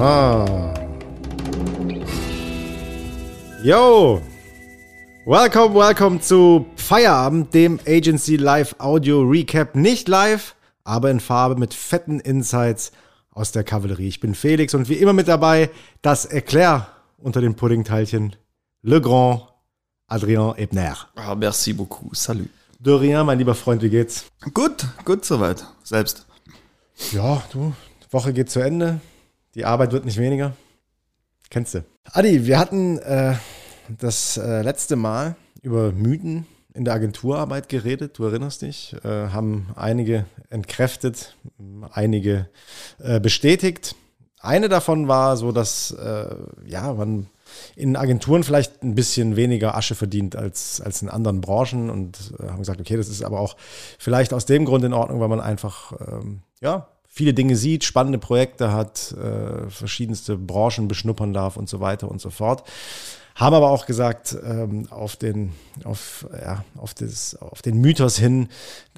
Ah. Yo! Welcome, welcome zu Feierabend, dem Agency Live Audio Recap. Nicht live, aber in Farbe mit fetten Insights aus der Kavallerie. Ich bin Felix und wie immer mit dabei das Eclair unter den Puddingteilchen. Le Grand Adrien Ebner. Ah, merci beaucoup. Salut. De rien, mein lieber Freund, wie geht's? Gut, gut soweit. Selbst. Ja, du, die Woche geht zu Ende. Die Arbeit wird nicht weniger. Kennst du. Adi, wir hatten äh, das äh, letzte Mal über Mythen in der Agenturarbeit geredet, du erinnerst dich, äh, haben einige entkräftet, einige äh, bestätigt. Eine davon war so, dass äh, ja, man in Agenturen vielleicht ein bisschen weniger Asche verdient als, als in anderen Branchen und äh, haben gesagt, okay, das ist aber auch vielleicht aus dem Grund in Ordnung, weil man einfach ähm, ja, viele Dinge sieht, spannende Projekte hat, äh, verschiedenste Branchen beschnuppern darf und so weiter und so fort. Haben aber auch gesagt, ähm, auf, den, auf, ja, auf, das, auf den Mythos hin,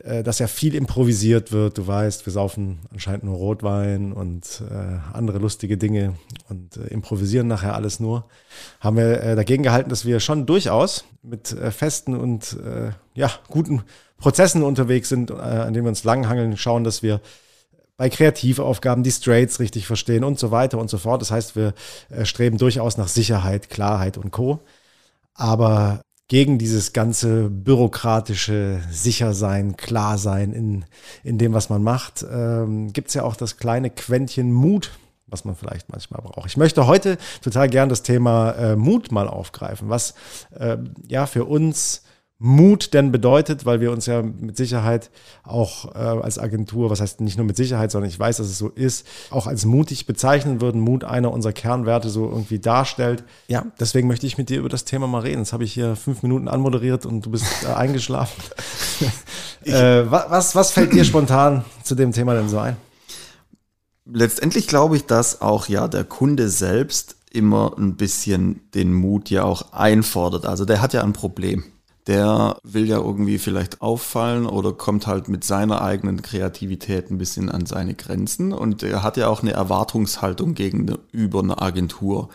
äh, dass ja viel improvisiert wird. Du weißt, wir saufen anscheinend nur Rotwein und äh, andere lustige Dinge und äh, improvisieren nachher alles nur. Haben wir äh, dagegen gehalten, dass wir schon durchaus mit äh, festen und äh, ja, guten Prozessen unterwegs sind, äh, an denen wir uns langhangeln, schauen, dass wir bei Kreativaufgaben die Straits richtig verstehen und so weiter und so fort. Das heißt, wir äh, streben durchaus nach Sicherheit, Klarheit und Co. Aber gegen dieses ganze bürokratische Sichersein, Klarsein in, in dem, was man macht, ähm, gibt es ja auch das kleine Quäntchen Mut, was man vielleicht manchmal braucht. Ich möchte heute total gern das Thema äh, Mut mal aufgreifen, was äh, ja für uns Mut denn bedeutet, weil wir uns ja mit Sicherheit auch äh, als Agentur, was heißt nicht nur mit Sicherheit, sondern ich weiß, dass es so ist, auch als mutig bezeichnen würden, Mut einer unserer Kernwerte so irgendwie darstellt. Ja, deswegen möchte ich mit dir über das Thema mal reden. Jetzt habe ich hier fünf Minuten anmoderiert und du bist äh, eingeschlafen. äh, was, was fällt dir spontan zu dem Thema denn so ein? Letztendlich glaube ich, dass auch ja der Kunde selbst immer ein bisschen den Mut ja auch einfordert. Also der hat ja ein Problem der will ja irgendwie vielleicht auffallen oder kommt halt mit seiner eigenen Kreativität ein bisschen an seine Grenzen und er hat ja auch eine Erwartungshaltung gegenüber einer Agentur.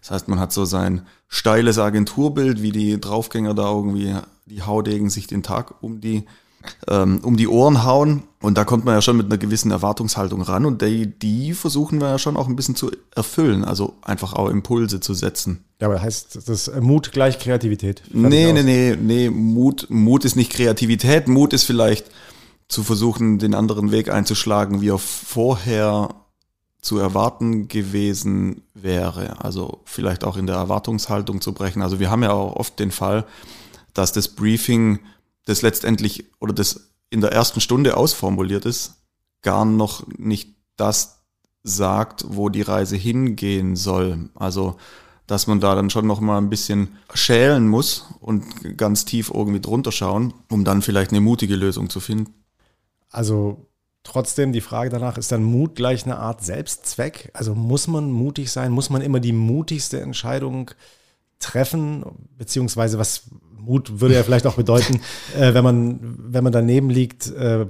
Das heißt, man hat so sein steiles Agenturbild, wie die Draufgänger da irgendwie die Haudegen sich den Tag um die ähm, um die Ohren hauen. Und da kommt man ja schon mit einer gewissen Erwartungshaltung ran und die, die versuchen wir ja schon auch ein bisschen zu erfüllen, also einfach auch Impulse zu setzen. Ja, aber heißt das Mut gleich Kreativität? Nee, nee, nee, nee, Mut, Mut ist nicht Kreativität, Mut ist vielleicht zu versuchen, den anderen Weg einzuschlagen, wie er vorher zu erwarten gewesen wäre. Also vielleicht auch in der Erwartungshaltung zu brechen. Also wir haben ja auch oft den Fall, dass das Briefing das letztendlich oder das in der ersten Stunde ausformuliert ist, gar noch nicht das sagt, wo die Reise hingehen soll. Also, dass man da dann schon noch mal ein bisschen schälen muss und ganz tief irgendwie drunter schauen, um dann vielleicht eine mutige Lösung zu finden. Also trotzdem die Frage danach, ist dann Mut gleich eine Art Selbstzweck? Also muss man mutig sein? Muss man immer die mutigste Entscheidung treffen? Beziehungsweise was, Mut würde ja vielleicht auch bedeuten, äh, wenn man, wenn man daneben liegt, äh, äh,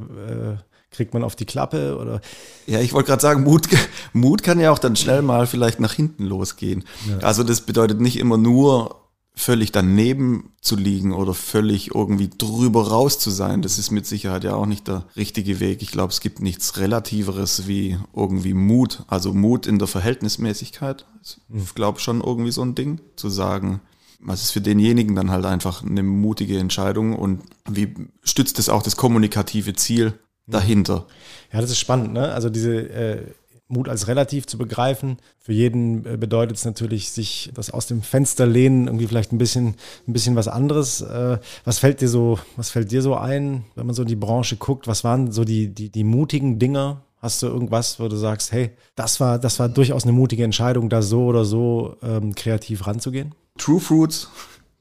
kriegt man auf die Klappe oder? Ja, ich wollte gerade sagen, Mut, Mut kann ja auch dann schnell mal vielleicht nach hinten losgehen. Ja. Also das bedeutet nicht immer nur völlig daneben zu liegen oder völlig irgendwie drüber raus zu sein. Das ist mit Sicherheit ja auch nicht der richtige Weg. Ich glaube, es gibt nichts Relativeres wie irgendwie Mut. Also Mut in der Verhältnismäßigkeit. Ich glaube schon irgendwie so ein Ding, zu sagen, was ist für denjenigen dann halt einfach eine mutige Entscheidung und wie stützt es auch das kommunikative Ziel dahinter? Ja, das ist spannend, ne? Also diese äh, Mut als relativ zu begreifen. Für jeden äh, bedeutet es natürlich, sich das aus dem Fenster lehnen, irgendwie vielleicht ein bisschen, ein bisschen was anderes. Äh, was fällt dir so, was fällt dir so ein, wenn man so in die Branche guckt? Was waren so die, die, die mutigen Dinger? Hast du irgendwas, wo du sagst, hey, das war, das war durchaus eine mutige Entscheidung, da so oder so ähm, kreativ ranzugehen? True Fruits,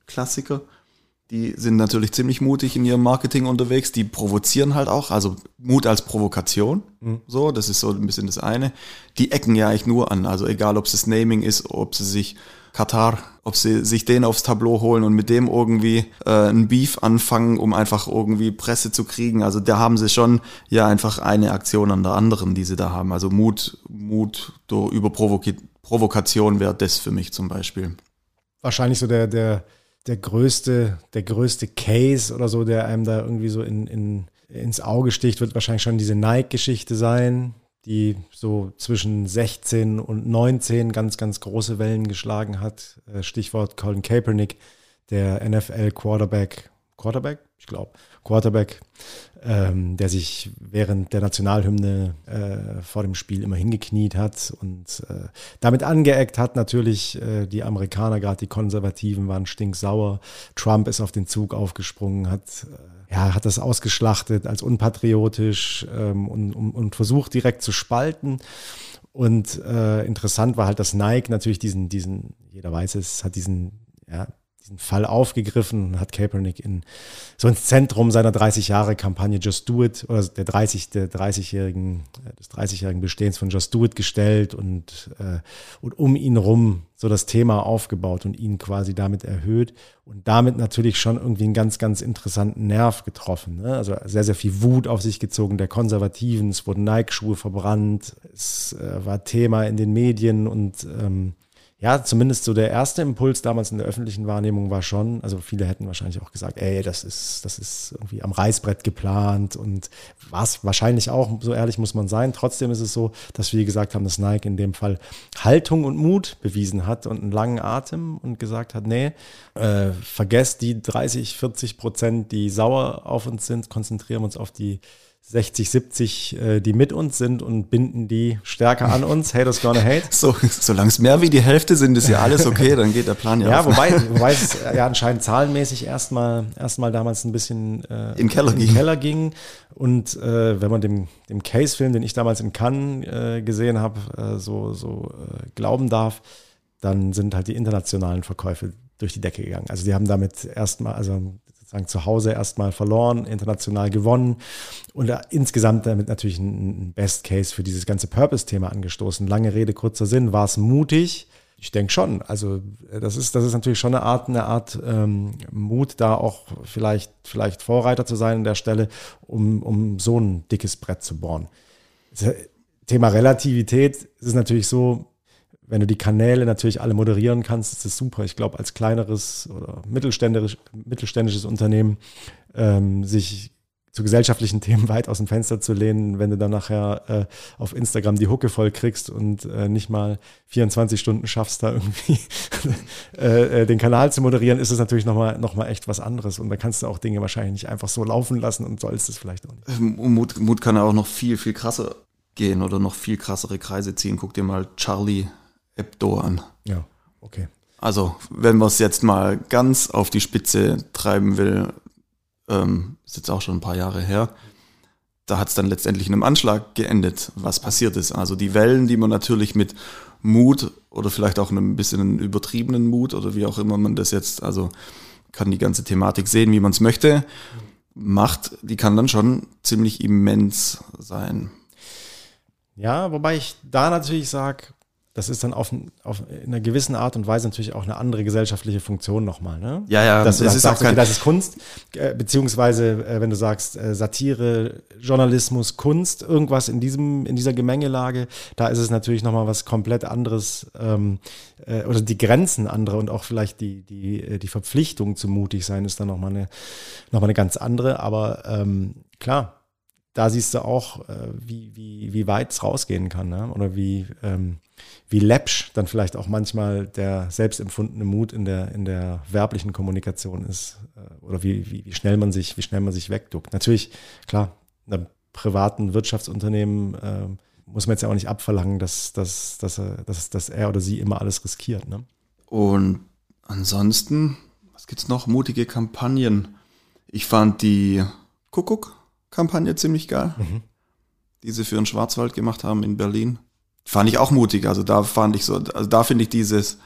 Klassiker. Die sind natürlich ziemlich mutig in ihrem Marketing unterwegs. Die provozieren halt auch, also Mut als Provokation. Mhm. So, das ist so ein bisschen das eine. Die ecken ja eigentlich nur an. Also egal, ob es das Naming ist, ob sie sich Katar, ob sie sich den aufs Tableau holen und mit dem irgendwie äh, ein Beef anfangen, um einfach irgendwie Presse zu kriegen. Also da haben sie schon ja einfach eine Aktion an der anderen, die sie da haben. Also Mut, Mut über Provokation wäre das für mich zum Beispiel. Wahrscheinlich so der, der, der größte, der größte Case oder so, der einem da irgendwie so in, in, ins Auge sticht, wird wahrscheinlich schon diese Nike-Geschichte sein, die so zwischen 16 und 19 ganz, ganz große Wellen geschlagen hat. Äh, Stichwort Colin Kaepernick, der NFL-Quarterback, Quarterback? Ich glaube, Quarterback, ähm, der sich während der Nationalhymne äh, vor dem Spiel immer hingekniet hat und äh, damit angeeckt hat. Natürlich äh, die Amerikaner, gerade die Konservativen, waren stinksauer. Trump ist auf den Zug aufgesprungen, hat äh, ja, hat das ausgeschlachtet als unpatriotisch ähm, und, und, und versucht direkt zu spalten. Und äh, interessant war halt, dass Nike natürlich diesen, diesen, jeder weiß es, hat diesen, ja, diesen Fall aufgegriffen und hat Kaepernick in, so ins Zentrum seiner 30 Jahre Kampagne Just Do It oder der 30, der 30-jährigen, äh, des 30-jährigen Bestehens von Just Do It gestellt und, äh, und um ihn rum so das Thema aufgebaut und ihn quasi damit erhöht und damit natürlich schon irgendwie einen ganz, ganz interessanten Nerv getroffen. Ne? Also sehr, sehr viel Wut auf sich gezogen der Konservativen. Es wurden Nike-Schuhe verbrannt. Es äh, war Thema in den Medien und ähm, ja, zumindest so der erste Impuls damals in der öffentlichen Wahrnehmung war schon, also viele hätten wahrscheinlich auch gesagt, ey, das ist, das ist irgendwie am Reißbrett geplant und war es wahrscheinlich auch, so ehrlich muss man sein. Trotzdem ist es so, dass wir gesagt haben, dass Nike in dem Fall Haltung und Mut bewiesen hat und einen langen Atem und gesagt hat, nee, äh, vergesst die 30, 40 Prozent, die sauer auf uns sind, konzentrieren wir uns auf die 60, 70, äh, die mit uns sind und binden die stärker an uns. Haters gonna hate. So, solange es mehr wie die Hälfte sind, ist ja alles okay, dann geht der Plan ja Ja, auf. wobei, wobei es ja anscheinend zahlenmäßig erstmal erstmal damals ein bisschen äh, in Keller in ging. Keller ging. Und äh, wenn man dem, dem Case-Film, den ich damals in Cannes äh, gesehen habe, äh, so, so äh, glauben darf, dann sind halt die internationalen Verkäufe durch die Decke gegangen. Also die haben damit erstmal, also sozusagen zu Hause erstmal verloren, international gewonnen und insgesamt damit natürlich ein Best Case für dieses ganze Purpose-Thema angestoßen. Lange Rede, kurzer Sinn, war es mutig? Ich denke schon. Also das ist, das ist natürlich schon eine Art, eine Art ähm, Mut, da auch vielleicht, vielleicht Vorreiter zu sein an der Stelle, um, um so ein dickes Brett zu bohren. Thema Relativität ist natürlich so, wenn du die Kanäle natürlich alle moderieren kannst, ist das super. Ich glaube, als kleineres oder mittelständisch, mittelständisches Unternehmen ähm, sich zu gesellschaftlichen Themen weit aus dem Fenster zu lehnen, wenn du dann nachher äh, auf Instagram die Hucke voll kriegst und äh, nicht mal 24 Stunden schaffst, da irgendwie äh, äh, den Kanal zu moderieren, ist es natürlich nochmal noch mal echt was anderes. Und da kannst du auch Dinge wahrscheinlich nicht einfach so laufen lassen und sollst es vielleicht auch nicht. Ähm, Mut, Mut kann ja auch noch viel, viel krasser gehen oder noch viel krassere Kreise ziehen. Guck dir mal Charlie Hebdo an. Ja, okay. Also, wenn man es jetzt mal ganz auf die Spitze treiben will, ähm, ist jetzt auch schon ein paar Jahre her, da hat es dann letztendlich in einem Anschlag geendet, was passiert ist. Also die Wellen, die man natürlich mit Mut oder vielleicht auch einem bisschen übertriebenen Mut oder wie auch immer man das jetzt, also kann die ganze Thematik sehen, wie man es möchte, macht, die kann dann schon ziemlich immens sein. Ja, wobei ich da natürlich sage, das ist dann auf, auf in einer gewissen Art und Weise natürlich auch eine andere gesellschaftliche Funktion nochmal. Ne? Ja, ja, das, das ist sagst, auch kein okay, das ist Kunst, äh, beziehungsweise äh, wenn du sagst äh, Satire, Journalismus, Kunst, irgendwas in diesem in dieser Gemengelage, da ist es natürlich nochmal was komplett anderes ähm, äh, oder die Grenzen andere und auch vielleicht die die äh, die Verpflichtung zu mutig sein ist dann nochmal eine noch mal eine ganz andere. Aber ähm, klar, da siehst du auch, äh, wie, wie, wie weit es rausgehen kann, ne? oder wie, ähm, wie läppsch dann vielleicht auch manchmal der selbstempfundene Mut in der, in der werblichen Kommunikation ist, äh, oder wie, wie, wie schnell man sich, wie schnell man sich wegduckt. Natürlich, klar, einem privaten Wirtschaftsunternehmen äh, muss man jetzt ja auch nicht abverlangen, dass, dass, dass, er, dass, dass er oder sie immer alles riskiert. Ne? Und ansonsten, was gibt's noch? Mutige Kampagnen. Ich fand die Kuckuck Kampagne ziemlich geil, mhm. die sie für den Schwarzwald gemacht haben in Berlin. Fand ich auch mutig. Also da fand ich so, also da finde ich dieses,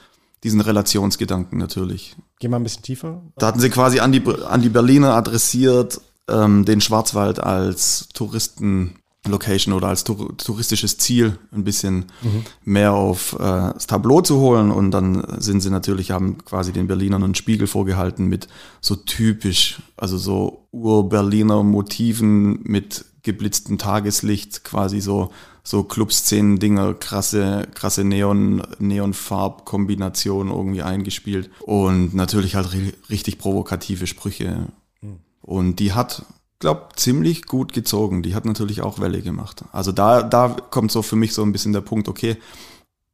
diesen Relationsgedanken natürlich. Geh mal ein bisschen tiefer. Da hatten sie quasi an die, an die Berliner adressiert, ähm, den Schwarzwald als Touristen Location oder als touristisches Ziel ein bisschen mhm. mehr auf äh, das Tableau zu holen. Und dann sind sie natürlich, haben quasi den Berlinern einen Spiegel vorgehalten mit so typisch, also so Ur-Berliner Motiven mit geblitztem Tageslicht, quasi so, so Clubszenen-Dinger, krasse, krasse Neon, Neon-Farb-Kombination irgendwie eingespielt. Und natürlich halt richtig provokative Sprüche. Mhm. Und die hat glaube, ziemlich gut gezogen. Die hat natürlich auch Welle gemacht. Also da, da kommt so für mich so ein bisschen der Punkt, okay,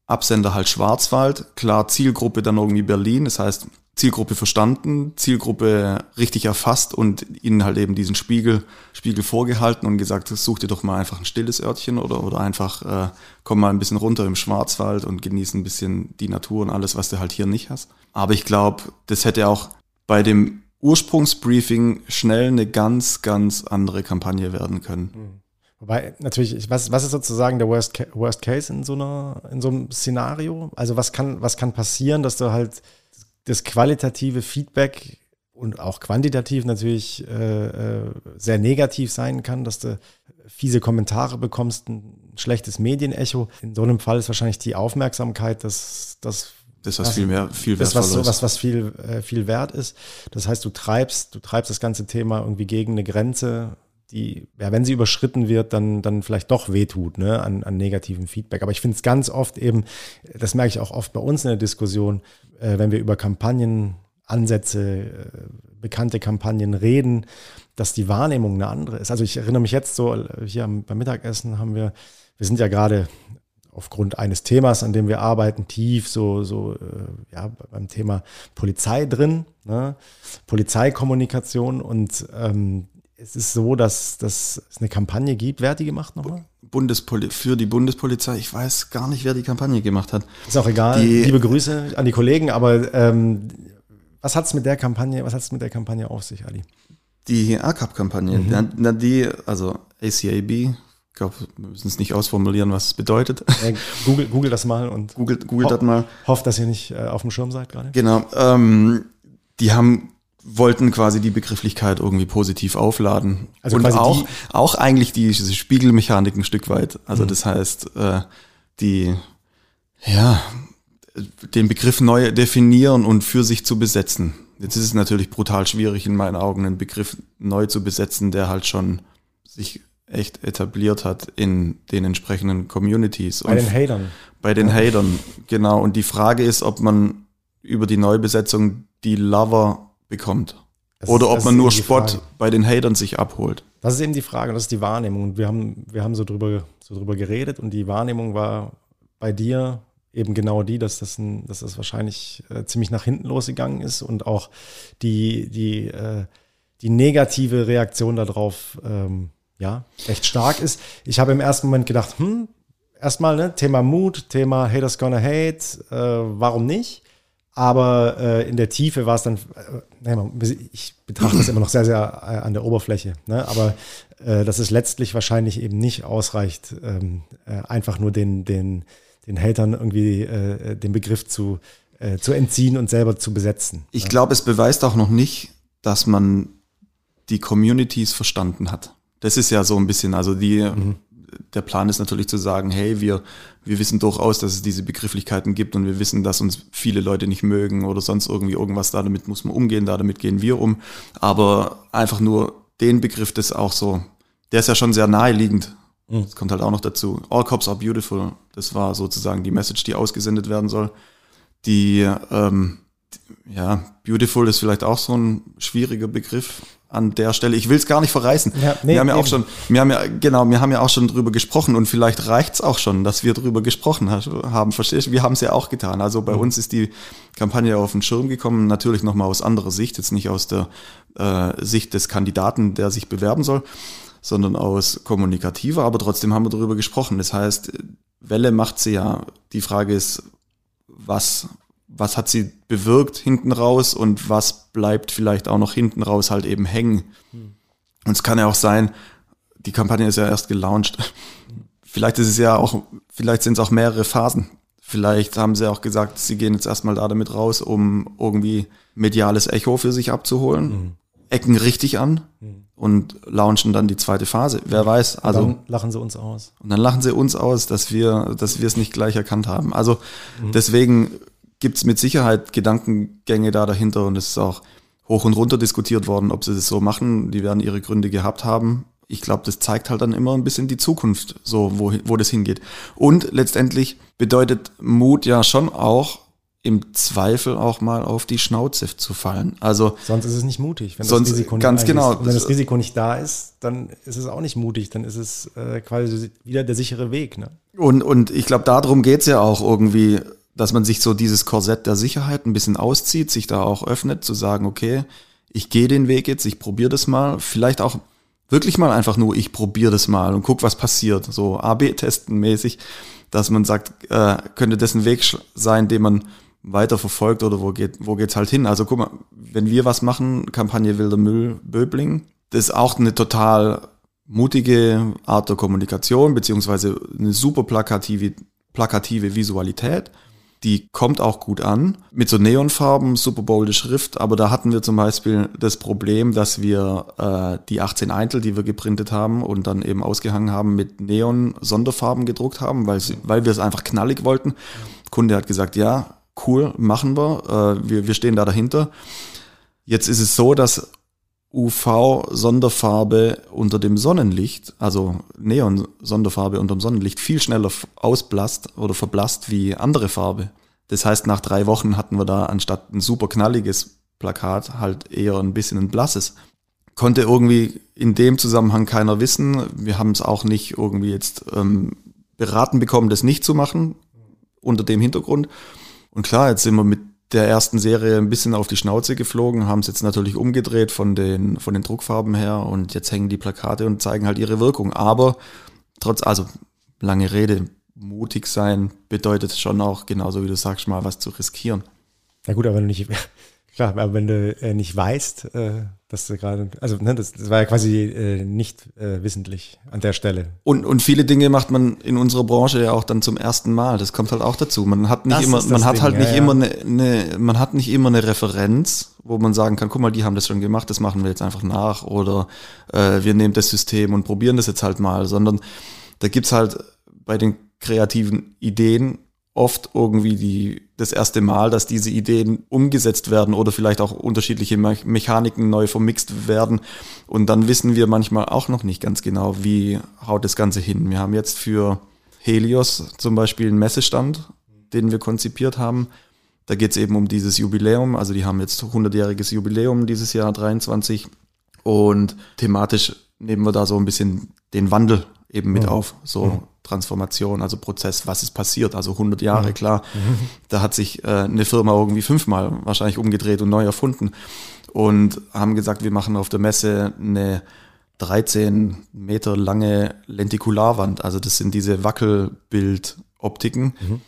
Absender halt Schwarzwald, klar Zielgruppe dann irgendwie Berlin, das heißt Zielgruppe verstanden, Zielgruppe richtig erfasst und ihnen halt eben diesen Spiegel, Spiegel vorgehalten und gesagt, such dir doch mal einfach ein stilles Örtchen oder, oder einfach äh, komm mal ein bisschen runter im Schwarzwald und genieß ein bisschen die Natur und alles, was du halt hier nicht hast. Aber ich glaube, das hätte auch bei dem Ursprungsbriefing schnell eine ganz, ganz andere Kampagne werden können. Mhm. Wobei, natürlich, was, was ist sozusagen der Worst, Worst Case in so einer, in so einem Szenario? Also was kann, was kann passieren, dass du halt das qualitative Feedback und auch quantitativ natürlich äh, äh sehr negativ sein kann, dass du fiese Kommentare bekommst, ein schlechtes Medienecho. In so einem Fall ist wahrscheinlich die Aufmerksamkeit das, das das, was, was viel mehr, viel das, was, so, was, was viel, äh, viel wert ist. Das heißt, du treibst, du treibst das ganze Thema irgendwie gegen eine Grenze, die, ja, wenn sie überschritten wird, dann, dann vielleicht doch wehtut, ne, an, an negativen Feedback. Aber ich finde es ganz oft eben, das merke ich auch oft bei uns in der Diskussion, äh, wenn wir über Kampagnen, Ansätze, äh, bekannte Kampagnen reden, dass die Wahrnehmung eine andere ist. Also ich erinnere mich jetzt so, hier beim Mittagessen haben wir, wir sind ja gerade aufgrund eines Themas, an dem wir arbeiten, tief so, so äh, ja, beim Thema Polizei drin, ne? Polizeikommunikation und ähm, es ist so, dass, dass es eine Kampagne gibt. Wer hat die gemacht nochmal? Bundespoli für die Bundespolizei. Ich weiß gar nicht, wer die Kampagne gemacht hat. Ist auch egal. Die, Liebe Grüße an die Kollegen, aber ähm, was hat es mit der Kampagne, was hat es mit der Kampagne auf sich, Ali? Die ACAP-Kampagne, mhm. die, also ACAB, glaube, wir müssen es nicht ausformulieren, was es bedeutet. Äh, Google, Google das mal und Google, Google das mal. Hofft, dass ihr nicht äh, auf dem Schirm seid gerade. Genau. Ähm, die haben wollten quasi die Begrifflichkeit irgendwie positiv aufladen. Also und auch, auch eigentlich die, diese Spiegelmechanik ein Stück weit. Also mhm. das heißt, äh, die, ja, den Begriff neu definieren und für sich zu besetzen. Jetzt ist es natürlich brutal schwierig, in meinen Augen einen Begriff neu zu besetzen, der halt schon sich echt etabliert hat in den entsprechenden Communities. Bei den Hatern. Bei den ja. Hatern, genau. Und die Frage ist, ob man über die Neubesetzung die Lover bekommt. Das Oder ist, ob man nur Spott bei den Hatern sich abholt. Das ist eben die Frage, das ist die Wahrnehmung. Und wir haben, wir haben so drüber, so drüber geredet und die Wahrnehmung war bei dir eben genau die, dass das, ein, dass das wahrscheinlich äh, ziemlich nach hinten losgegangen ist und auch die, die, äh, die negative Reaktion darauf ähm, ja, recht stark ist. Ich habe im ersten Moment gedacht, hm, erstmal, ne, Thema Mut, Thema Haters gonna hate, äh, warum nicht? Aber äh, in der Tiefe war es dann, äh, ich betrachte das immer noch sehr, sehr äh, an der Oberfläche, ne? aber äh, dass es letztlich wahrscheinlich eben nicht ausreicht, ähm, äh, einfach nur den, den, den Hatern irgendwie äh, den Begriff zu, äh, zu entziehen und selber zu besetzen. Ich glaube, es beweist auch noch nicht, dass man die Communities verstanden hat. Das ist ja so ein bisschen, also die, mhm. Der Plan ist natürlich zu sagen, hey, wir, wir wissen durchaus, dass es diese Begrifflichkeiten gibt und wir wissen, dass uns viele Leute nicht mögen oder sonst irgendwie irgendwas, da damit muss man umgehen, da damit gehen wir um. Aber einfach nur den Begriff, das auch so, der ist ja schon sehr naheliegend. Mhm. Das kommt halt auch noch dazu. All Cops are beautiful. Das war sozusagen die Message, die ausgesendet werden soll. Die, ähm, ja, beautiful ist vielleicht auch so ein schwieriger Begriff an der Stelle. Ich will es gar nicht verreißen. Ja, nee, wir haben ja eben. auch schon, wir haben ja, genau, wir haben ja auch schon drüber gesprochen und vielleicht reicht's auch schon, dass wir drüber gesprochen haben. Verstehst du? Wir haben es ja auch getan. Also bei mhm. uns ist die Kampagne auf den Schirm gekommen, natürlich nochmal aus anderer Sicht, jetzt nicht aus der äh, Sicht des Kandidaten, der sich bewerben soll, sondern aus kommunikativer, aber trotzdem haben wir darüber gesprochen. Das heißt, Welle macht sie ja. Die Frage ist, was was hat sie bewirkt hinten raus und was bleibt vielleicht auch noch hinten raus halt eben hängen. Hm. Und es kann ja auch sein, die Kampagne ist ja erst gelauncht. Vielleicht ist es ja auch, vielleicht sind es auch mehrere Phasen. Vielleicht haben sie auch gesagt, sie gehen jetzt erstmal da damit raus, um irgendwie mediales Echo für sich abzuholen. Mhm. ecken richtig an mhm. und launchen dann die zweite Phase. Wer weiß, also. Und dann lachen sie uns aus. Und dann lachen sie uns aus, dass wir, dass wir es nicht gleich erkannt haben. Also mhm. deswegen gibt's mit Sicherheit Gedankengänge da dahinter und es ist auch hoch und runter diskutiert worden, ob sie das so machen. Die werden ihre Gründe gehabt haben. Ich glaube, das zeigt halt dann immer ein bisschen die Zukunft, so wo, wo das hingeht. Und letztendlich bedeutet Mut ja schon auch, im Zweifel auch mal auf die Schnauze zu fallen. Also sonst ist es nicht mutig. Wenn sonst, das Risiko nicht ganz genau. Und wenn das Risiko nicht da ist, dann ist es auch nicht mutig. Dann ist es äh, quasi wieder der sichere Weg. Ne? Und, und ich glaube, darum geht's ja auch irgendwie, dass man sich so dieses Korsett der Sicherheit ein bisschen auszieht, sich da auch öffnet, zu sagen, okay, ich gehe den Weg jetzt, ich probiere das mal. Vielleicht auch wirklich mal einfach nur, ich probiere das mal und guck, was passiert. So A-B-Testen mäßig, dass man sagt, äh, könnte das ein Weg sein, den man weiter verfolgt oder wo geht wo geht's halt hin? Also guck mal, wenn wir was machen, Kampagne Wilder Müll Böbling, das ist auch eine total mutige Art der Kommunikation beziehungsweise eine super plakative plakative Visualität. Die kommt auch gut an. Mit so Neonfarben, super bolde Schrift, aber da hatten wir zum Beispiel das Problem, dass wir äh, die 18 Eintel, die wir geprintet haben und dann eben ausgehangen haben, mit Neon-Sonderfarben gedruckt haben, weil, weil wir es einfach knallig wollten. Der Kunde hat gesagt, ja, cool, machen wir. Äh, wir, wir stehen da dahinter. Jetzt ist es so, dass UV-Sonderfarbe unter dem Sonnenlicht, also Neon-Sonderfarbe unter dem Sonnenlicht, viel schneller ausblasst oder verblasst wie andere Farbe. Das heißt, nach drei Wochen hatten wir da anstatt ein super knalliges Plakat halt eher ein bisschen ein blasses. Konnte irgendwie in dem Zusammenhang keiner wissen. Wir haben es auch nicht irgendwie jetzt ähm, beraten bekommen, das nicht zu machen, unter dem Hintergrund. Und klar, jetzt sind wir mit der ersten Serie ein bisschen auf die Schnauze geflogen, haben es jetzt natürlich umgedreht von den, von den Druckfarben her und jetzt hängen die Plakate und zeigen halt ihre Wirkung. Aber trotz, also lange Rede, mutig sein bedeutet schon auch, genauso wie du sagst, mal was zu riskieren. Na gut, aber wenn du nicht, klar, aber wenn du äh, nicht weißt, äh, dass du gerade, also ne, das, das war ja quasi äh, nicht äh, wissentlich an der Stelle. Und, und viele Dinge macht man in unserer Branche ja auch dann zum ersten Mal. Das kommt halt auch dazu. Man hat nicht das immer, man hat Ding, halt nicht ja, immer eine, eine, man hat nicht immer eine Referenz, wo man sagen kann, guck mal, die haben das schon gemacht, das machen wir jetzt einfach nach oder äh, wir nehmen das System und probieren das jetzt halt mal, sondern da gibt's halt bei den kreativen Ideen oft irgendwie die, das erste Mal, dass diese Ideen umgesetzt werden oder vielleicht auch unterschiedliche Mechaniken neu vermixt werden. Und dann wissen wir manchmal auch noch nicht ganz genau, wie haut das Ganze hin. Wir haben jetzt für Helios zum Beispiel einen Messestand, den wir konzipiert haben. Da geht es eben um dieses Jubiläum. Also die haben jetzt 100-jähriges Jubiläum dieses Jahr 23. Und thematisch nehmen wir da so ein bisschen den Wandel eben mit ja. auf. So ja. Transformation, also Prozess, was ist passiert, also 100 Jahre, ja. klar. Da hat sich äh, eine Firma irgendwie fünfmal wahrscheinlich umgedreht und neu erfunden und haben gesagt, wir machen auf der Messe eine 13 Meter lange Lentikularwand. Also das sind diese Wackelbildoptiken, mhm.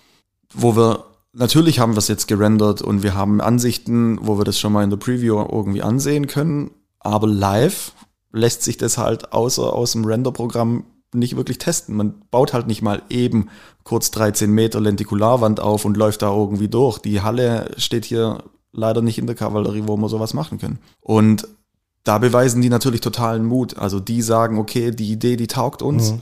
wo wir natürlich haben wir es jetzt gerendert und wir haben Ansichten, wo wir das schon mal in der Preview irgendwie ansehen können. Aber live lässt sich das halt außer aus dem Render-Programm nicht wirklich testen. Man baut halt nicht mal eben kurz 13 Meter Lentikularwand auf und läuft da irgendwie durch. Die Halle steht hier leider nicht in der Kavallerie, wo wir sowas machen können. Und da beweisen die natürlich totalen Mut. Also die sagen, okay, die Idee, die taugt uns. Mhm.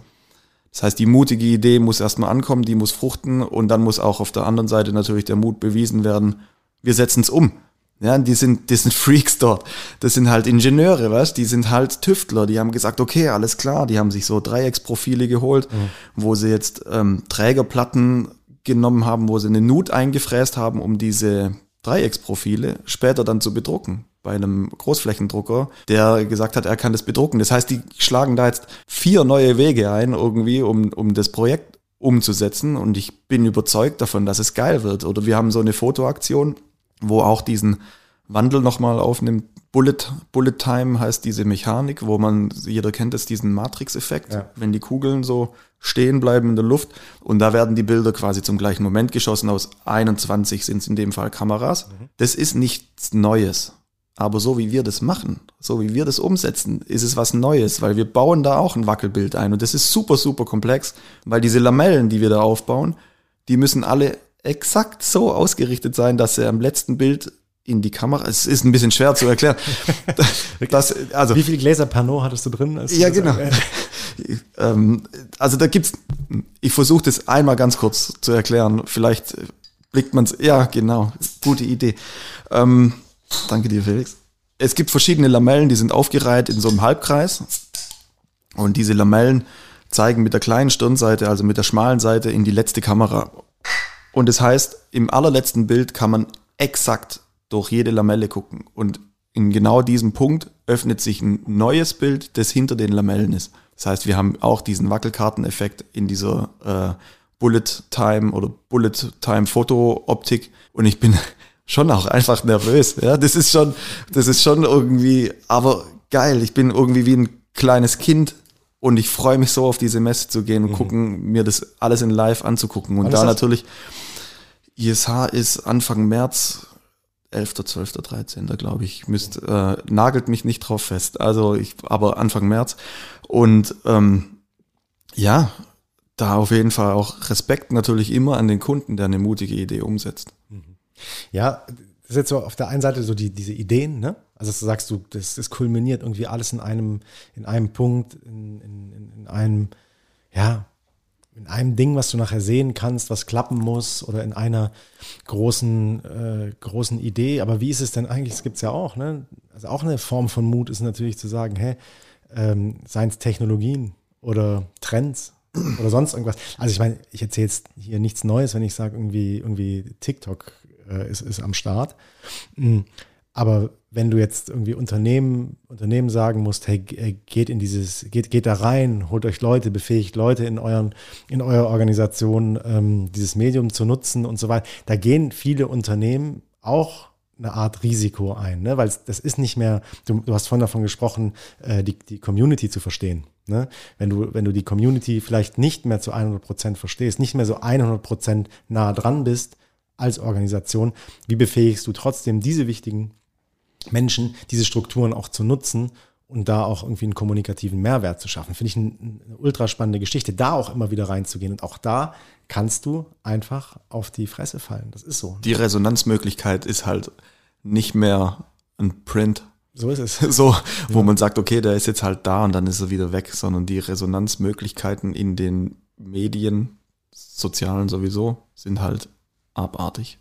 Das heißt, die mutige Idee muss erstmal ankommen, die muss fruchten und dann muss auch auf der anderen Seite natürlich der Mut bewiesen werden. Wir setzen es um. Ja, die sind, die sind Freaks dort. Das sind halt Ingenieure, weißt Die sind halt Tüftler. Die haben gesagt, okay, alles klar. Die haben sich so Dreiecksprofile geholt, mhm. wo sie jetzt ähm, Trägerplatten genommen haben, wo sie eine Nut eingefräst haben, um diese Dreiecksprofile später dann zu bedrucken bei einem Großflächendrucker, der gesagt hat, er kann das bedrucken. Das heißt, die schlagen da jetzt vier neue Wege ein, irgendwie, um, um das Projekt umzusetzen. Und ich bin überzeugt davon, dass es geil wird. Oder wir haben so eine Fotoaktion, wo auch diesen Wandel nochmal aufnimmt. Bullet, Bullet Time heißt diese Mechanik, wo man, jeder kennt es, diesen Matrix-Effekt, ja. wenn die Kugeln so stehen bleiben in der Luft und da werden die Bilder quasi zum gleichen Moment geschossen. Aus 21 sind es in dem Fall Kameras. Mhm. Das ist nichts Neues. Aber so wie wir das machen, so wie wir das umsetzen, ist es was Neues, weil wir bauen da auch ein Wackelbild ein und das ist super, super komplex, weil diese Lamellen, die wir da aufbauen, die müssen alle exakt so ausgerichtet sein, dass sie am letzten Bild in die Kamera. Es ist ein bisschen schwer zu erklären. das, also, Wie viele Gläser Pernod hattest du drin? ja, genau. ähm, also da gibt's, ich versuche das einmal ganz kurz zu erklären. Vielleicht blickt man es, ja, genau, gute Idee. Ähm, danke dir, Felix. Es gibt verschiedene Lamellen, die sind aufgereiht in so einem Halbkreis. Und diese Lamellen zeigen mit der kleinen Stirnseite, also mit der schmalen Seite, in die letzte Kamera. Und das heißt, im allerletzten Bild kann man exakt durch jede Lamelle gucken. Und in genau diesem Punkt öffnet sich ein neues Bild, das hinter den Lamellen ist. Das heißt, wir haben auch diesen Wackelkarteneffekt in dieser äh, Bullet Time oder Bullet Time Foto Optik. Und ich bin schon auch einfach nervös. Ja, das ist schon, das ist schon irgendwie, aber geil. Ich bin irgendwie wie ein kleines Kind und ich freue mich so auf diese Messe zu gehen und mhm. gucken, mir das alles in live anzugucken. Und da natürlich, ISH ist Anfang März, 11., 12., 13., glaube ich. Müsst, äh, nagelt mich nicht drauf fest. Also ich, aber Anfang März. Und ähm, ja, da auf jeden Fall auch Respekt natürlich immer an den Kunden, der eine mutige Idee umsetzt. Mhm. Ja, das ist jetzt so auf der einen Seite so die, diese Ideen, ne? Also du sagst du, das, das kulminiert irgendwie alles in einem, in einem Punkt, in, in, in einem, ja, in einem Ding, was du nachher sehen kannst, was klappen muss oder in einer großen, äh, großen Idee. Aber wie ist es denn eigentlich? Das gibt es ja auch, ne? Also auch eine Form von Mut ist natürlich zu sagen, hey, ähm, seien es Technologien oder Trends oder sonst irgendwas. Also ich meine, ich erzähle jetzt hier nichts Neues, wenn ich sage, irgendwie, irgendwie TikTok äh, ist, ist am Start. Mhm. Aber wenn du jetzt irgendwie Unternehmen, Unternehmen sagen musst, hey, geht in dieses, geht, geht da rein, holt euch Leute, befähigt Leute in euren, in eurer Organisation, ähm, dieses Medium zu nutzen und so weiter, da gehen viele Unternehmen auch eine Art Risiko ein, ne? weil das ist nicht mehr, du, du hast vorhin davon gesprochen, äh, die, die Community zu verstehen. Ne? Wenn, du, wenn du die Community vielleicht nicht mehr zu 100 Prozent verstehst, nicht mehr so 100 Prozent nah dran bist als Organisation, wie befähigst du trotzdem diese wichtigen Menschen, diese Strukturen auch zu nutzen und da auch irgendwie einen kommunikativen Mehrwert zu schaffen. Finde ich eine, ultra spannende Geschichte, da auch immer wieder reinzugehen. Und auch da kannst du einfach auf die Fresse fallen. Das ist so. Die Resonanzmöglichkeit ist halt nicht mehr ein Print. So ist es. So, wo ja. man sagt, okay, der ist jetzt halt da und dann ist er wieder weg, sondern die Resonanzmöglichkeiten in den Medien, sozialen sowieso, sind halt abartig.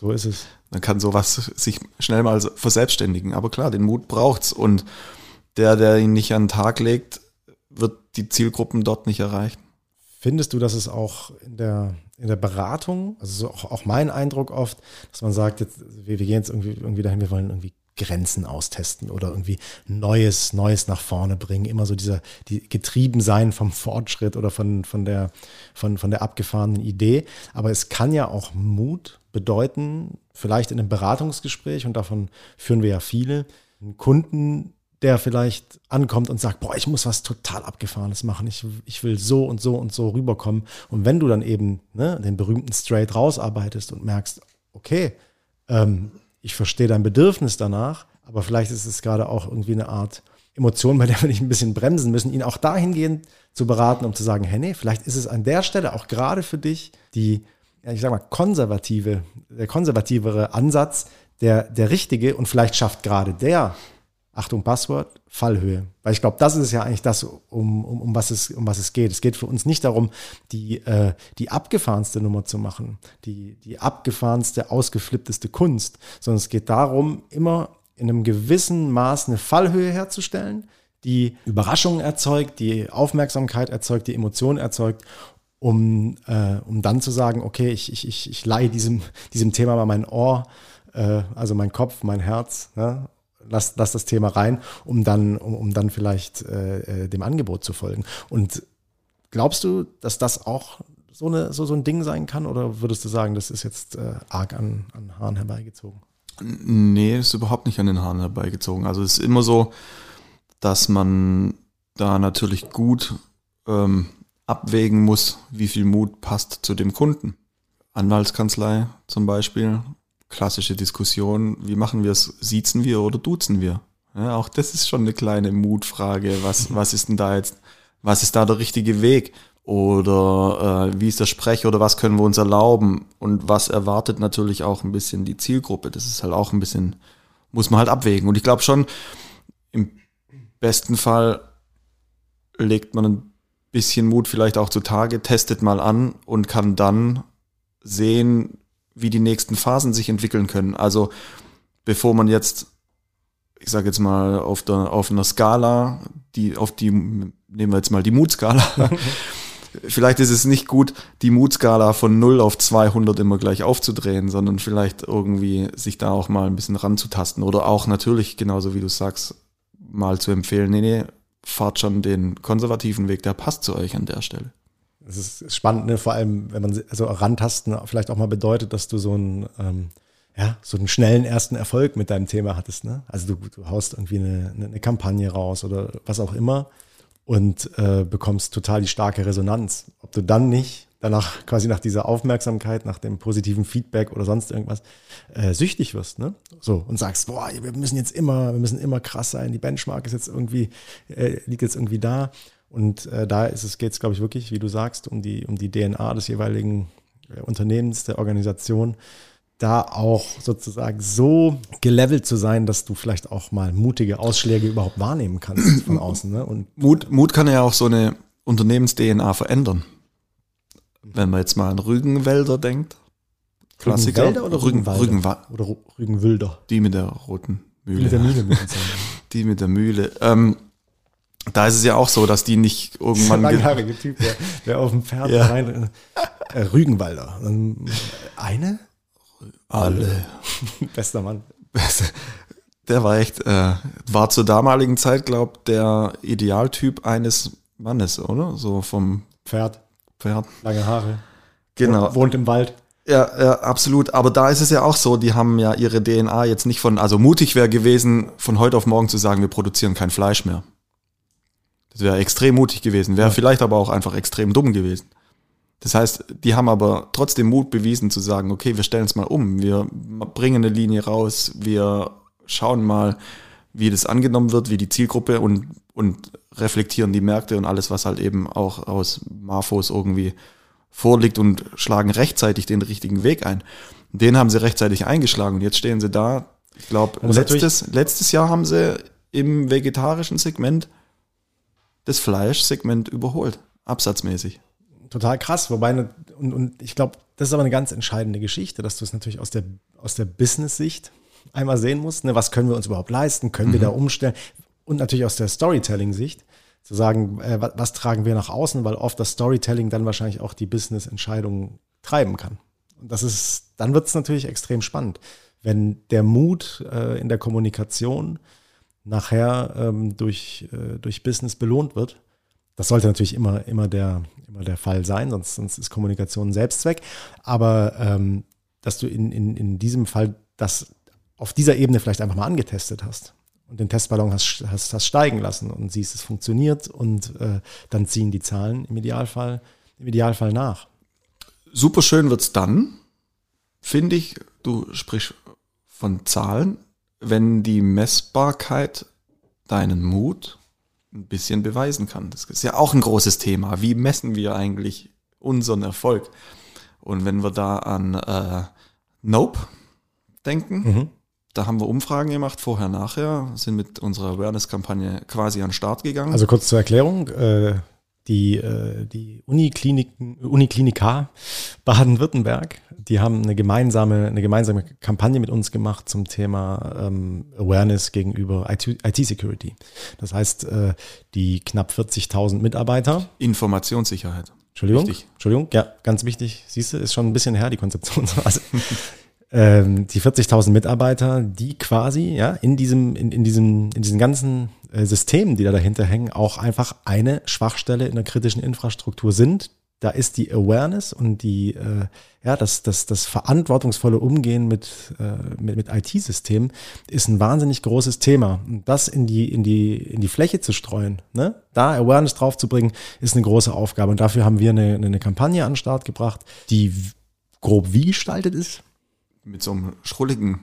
So ist es. Dann kann sowas sich schnell mal verselbstständigen. Aber klar, den Mut braucht's. Und der, der ihn nicht an den Tag legt, wird die Zielgruppen dort nicht erreichen. Findest du, dass es auch in der, in der Beratung, also so auch, auch mein Eindruck oft, dass man sagt, jetzt, wir, wir gehen jetzt irgendwie, irgendwie dahin, wir wollen irgendwie Grenzen austesten oder irgendwie Neues, Neues nach vorne bringen. Immer so dieser, die getrieben sein vom Fortschritt oder von, von der, von, von der abgefahrenen Idee. Aber es kann ja auch Mut bedeuten, vielleicht in einem Beratungsgespräch, und davon führen wir ja viele, einen Kunden, der vielleicht ankommt und sagt, boah, ich muss was total Abgefahrenes machen, ich, ich will so und so und so rüberkommen. Und wenn du dann eben ne, den berühmten Straight rausarbeitest und merkst, okay, ähm, ich verstehe dein Bedürfnis danach, aber vielleicht ist es gerade auch irgendwie eine Art Emotion, bei der wir nicht ein bisschen bremsen müssen, ihn auch dahingehend zu beraten, um zu sagen, hey, nee, vielleicht ist es an der Stelle auch gerade für dich die, ja, ich sag mal, konservative, der konservativere Ansatz, der, der richtige und vielleicht schafft gerade der Achtung, Passwort, Fallhöhe. Weil ich glaube, das ist ja eigentlich das, um, um, um, was es, um was es geht. Es geht für uns nicht darum, die, äh, die abgefahrenste Nummer zu machen, die, die abgefahrenste, ausgeflippteste Kunst, sondern es geht darum, immer in einem gewissen Maß eine Fallhöhe herzustellen, die Überraschungen erzeugt, die Aufmerksamkeit erzeugt, die Emotionen erzeugt, um, äh, um dann zu sagen, okay, ich, ich, ich, ich leihe diesem, diesem Thema mal mein Ohr, äh, also mein Kopf, mein Herz, ne? lass, lass das Thema rein, um dann, um, um dann vielleicht äh, äh, dem Angebot zu folgen. Und glaubst du, dass das auch so, eine, so, so ein Ding sein kann? Oder würdest du sagen, das ist jetzt äh, arg an, an Haaren herbeigezogen? Nee, ist überhaupt nicht an den Haaren herbeigezogen. Also es ist immer so, dass man da natürlich gut ähm, abwägen muss, wie viel Mut passt zu dem Kunden. Anwaltskanzlei zum Beispiel klassische Diskussion, wie machen wir es? Siezen wir oder duzen wir? Ja, auch das ist schon eine kleine Mutfrage. Was, was ist denn da jetzt, was ist da der richtige Weg? oder äh, wie ist der Sprech oder was können wir uns erlauben und was erwartet natürlich auch ein bisschen die Zielgruppe. Das ist halt auch ein bisschen, muss man halt abwägen. Und ich glaube schon, im besten Fall legt man ein bisschen Mut vielleicht auch zutage, testet mal an und kann dann sehen, wie die nächsten Phasen sich entwickeln können. Also bevor man jetzt, ich sage jetzt mal, auf, der, auf einer Skala, die, auf die, nehmen wir jetzt mal die Mutskala, vielleicht ist es nicht gut, die Mutskala von 0 auf 200 immer gleich aufzudrehen, sondern vielleicht irgendwie sich da auch mal ein bisschen ranzutasten oder auch natürlich, genauso wie du sagst, mal zu empfehlen, nee, nee, fahrt schon den konservativen Weg, der passt zu euch an der Stelle. Das ist spannend, ne? vor allem, wenn man also rantasten vielleicht auch mal bedeutet, dass du so einen, ähm, ja, so einen schnellen ersten Erfolg mit deinem Thema hattest. Ne? Also du, du haust irgendwie eine, eine Kampagne raus oder was auch immer und äh, bekommst total die starke Resonanz. Ob du dann nicht danach quasi nach dieser Aufmerksamkeit, nach dem positiven Feedback oder sonst irgendwas äh, süchtig wirst, ne? So und sagst, boah, wir müssen jetzt immer, wir müssen immer krass sein. Die Benchmark ist jetzt irgendwie äh, liegt jetzt irgendwie da und äh, da ist es geht's, glaube ich, wirklich, wie du sagst, um die um die DNA des jeweiligen äh, Unternehmens, der Organisation da auch sozusagen so gelevelt zu sein, dass du vielleicht auch mal mutige Ausschläge überhaupt wahrnehmen kannst von außen. Ne? Und Mut, Mut kann ja auch so eine Unternehmens-DNA verändern. Wenn man jetzt mal an Rügenwälder denkt. Klassiker. Rügenwälder oder Rügen, Rügenwalder? Rügenwa Oder Rügenwilder. die mit der roten Mühle. Mit der Mühle. Die mit der Mühle. Ähm, da ist es ja auch so, dass die nicht irgendwann. ge- Langhaarige Typ, der, der auf dem Pferd Ja. rein. Äh, Rügenwalder. Ähm, Eine? Alle. Bester Mann. Der war echt, äh, war zur damaligen Zeit, glaub, der Idealtyp eines Mannes, oder? So vom Pferd, Pferd. lange Haare. Genau. Wohnt im Wald. Ja, ja, absolut. Aber da ist es ja auch so, die haben ja ihre DNA jetzt nicht von, also mutig wäre gewesen, von heute auf morgen zu sagen, wir produzieren kein Fleisch mehr. Das wäre extrem mutig gewesen, wäre vielleicht aber auch einfach extrem dumm gewesen. Das heißt, die haben aber trotzdem Mut bewiesen zu sagen, okay, wir stellen es mal um, wir bringen eine Linie raus, wir schauen mal, wie das angenommen wird, wie die Zielgruppe und, und reflektieren die Märkte und alles, was halt eben auch aus Marfos irgendwie vorliegt und schlagen rechtzeitig den richtigen Weg ein. Den haben sie rechtzeitig eingeschlagen und jetzt stehen sie da. Ich glaube, letztes, letztes Jahr haben sie im vegetarischen Segment das Fleischsegment überholt, absatzmäßig. Total krass. Wobei, ne- und, und ich glaube, das ist aber eine ganz entscheidende Geschichte, dass du es natürlich aus der, aus der Business-Sicht einmal sehen musst. Ne? Was können wir uns überhaupt leisten? Können wir da umstellen? Und natürlich aus der Storytelling-Sicht zu sagen, äh, was, was tragen wir nach außen, weil oft das Storytelling dann wahrscheinlich auch die Business-Entscheidungen treiben kann. Und das ist, dann wird es natürlich extrem spannend, wenn der Mut äh, in der Kommunikation nachher ähm, durch, äh, durch Business belohnt wird. Das sollte natürlich immer, immer, der, immer der Fall sein, sonst, sonst ist Kommunikation ein Selbstzweck. Aber ähm, dass du in, in, in diesem Fall das auf dieser Ebene vielleicht einfach mal angetestet hast und den Testballon hast, hast, hast steigen lassen und siehst, es funktioniert und äh, dann ziehen die Zahlen im Idealfall, im Idealfall nach. Super schön wird's dann, finde ich, du sprichst von Zahlen, wenn die Messbarkeit deinen Mut ein bisschen beweisen kann. Das ist ja auch ein großes Thema. Wie messen wir eigentlich unseren Erfolg? Und wenn wir da an äh, Nope denken, da haben wir Umfragen gemacht, vorher, nachher, sind mit unserer Awareness-Kampagne quasi an den Start gegangen. Also kurz zur Erklärung, äh, die, äh, die Unikliniken, Uniklinika Baden-Württemberg, die haben eine gemeinsame, eine gemeinsame Kampagne mit uns gemacht zum Thema ähm, Awareness gegenüber IT-Security. Das heißt, äh, die knapp 40.000 Mitarbeiter, Informationssicherheit. Entschuldigung. Entschuldigung, ja, ganz wichtig, siehst du, ist schon ein bisschen her, die Konzeption. Also, ähm, die 40.000 Mitarbeiter, die quasi ja in diesem in, in diesem in diesen ganzen äh, Systemen, die da dahinter hängen, auch einfach eine Schwachstelle in der kritischen Infrastruktur sind. Da ist die Awareness und die äh, ja das das das verantwortungsvolle Umgehen mit äh, mit, mit IT-Systemen ist ein wahnsinnig großes Thema. Und das in die in die in die Fläche zu streuen, ne? Da Awareness draufzubringen, ist eine große Aufgabe. Und dafür haben wir eine, eine Kampagne an den Start gebracht, die grob wie gestaltet ist. Mit so einem schrulligen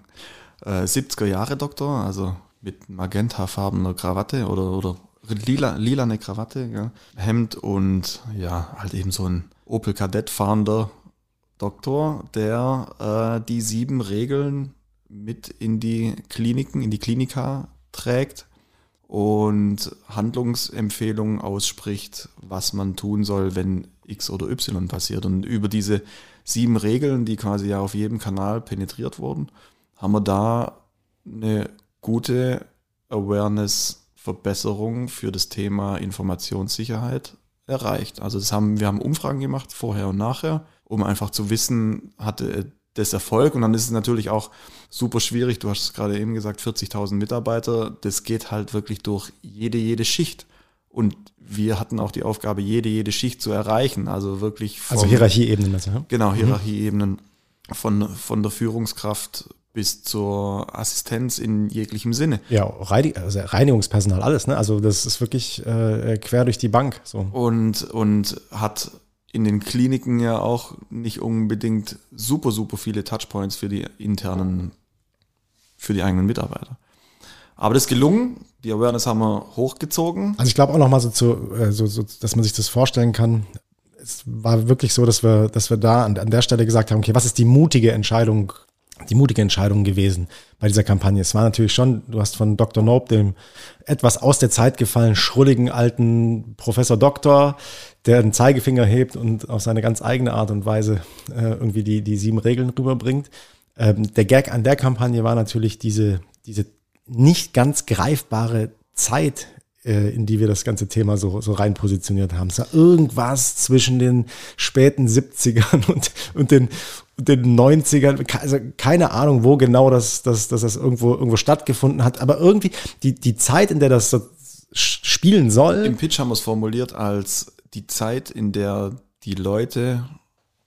äh, 70er-Jahre-Doktor, also mit magentafarbener Krawatte oder, oder lila, lila eine Krawatte, ja. Hemd und ja, halt eben so ein Opel Kadett fahrender Doktor, der äh, die sieben Regeln mit in die Kliniken, in die Klinika trägt und Handlungsempfehlungen ausspricht, was man tun soll, wenn X oder Y passiert. Und über diese sieben Regeln, die quasi ja auf jedem Kanal penetriert wurden, haben wir da eine gute Awareness-Verbesserung für das Thema Informationssicherheit erreicht. Also das haben, wir haben Umfragen gemacht, vorher und nachher, um einfach zu wissen, hatte das Erfolg. Und dann ist es natürlich auch super schwierig. Du hast es gerade eben gesagt, 40.000 Mitarbeiter. Das geht halt wirklich durch jede, jede Schicht. Und wir hatten auch die Aufgabe, jede, jede Schicht zu erreichen. Also wirklich. Vom, also Hierarchieebenen. Also, ja? Genau, mhm. Hierarchieebenen. Von, von der Führungskraft bis zur Assistenz in jeglichem Sinne. Ja, also Reinigungspersonal, alles, ne? Also das ist wirklich äh, quer durch die Bank. So. Und, und hat in den Kliniken ja auch nicht unbedingt super, super viele Touchpoints für die internen, für die eigenen Mitarbeiter. Aber das ist gelungen. Die Awareness haben wir hochgezogen. Also ich glaube auch nochmal so, zu, äh, so, so, dass man sich das vorstellen kann. Es war wirklich so, dass wir, dass wir da an, an der Stelle gesagt haben, okay, was ist die mutige Entscheidung die mutige Entscheidung gewesen bei dieser Kampagne. Es war natürlich schon, du hast von Dr. Nope, dem etwas aus der Zeit gefallen, schrulligen alten Professor Doktor, der einen Zeigefinger hebt und auf seine ganz eigene Art und Weise äh, irgendwie die, die sieben Regeln rüberbringt. Ähm, der Gag an der Kampagne war natürlich diese, diese nicht ganz greifbare Zeit, äh, in die wir das ganze Thema so, so rein positioniert haben. Es war irgendwas zwischen den späten 70ern und, und den, den 90ern, also keine Ahnung, wo genau das, das, das, das irgendwo, irgendwo stattgefunden hat, aber irgendwie die, die Zeit, in der das so spielen soll. Im Pitch haben wir es formuliert als die Zeit, in der die Leute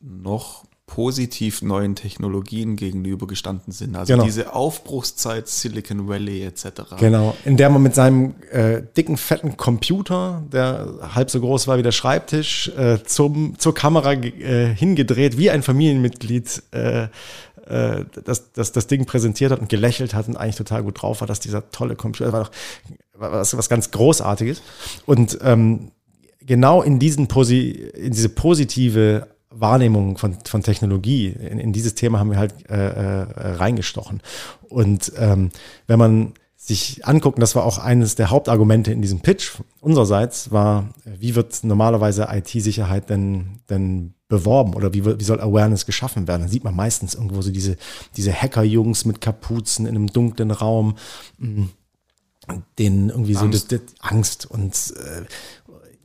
noch positiv neuen Technologien gegenübergestanden sind. Also genau. diese Aufbruchszeit Silicon Valley etc. Genau, in der man mit seinem äh, dicken, fetten Computer, der halb so groß war wie der Schreibtisch, äh, zum, zur Kamera äh, hingedreht, wie ein Familienmitglied, äh, äh, das, das, das Ding präsentiert hat und gelächelt hat und eigentlich total gut drauf war, dass dieser tolle Computer war doch was, was ganz Großartiges. Und ähm, genau in, diesen Posi in diese positive Wahrnehmung von, von Technologie, in, in dieses Thema haben wir halt äh, äh, reingestochen. Und ähm, wenn man sich angucken, das war auch eines der Hauptargumente in diesem Pitch unsererseits, war, wie wird normalerweise IT-Sicherheit denn, denn beworben oder wie, wie soll Awareness geschaffen werden? Dann sieht man meistens irgendwo so diese, diese Hacker-Jungs mit Kapuzen in einem dunklen Raum, mm, denen irgendwie Angst. so das, das Angst und äh,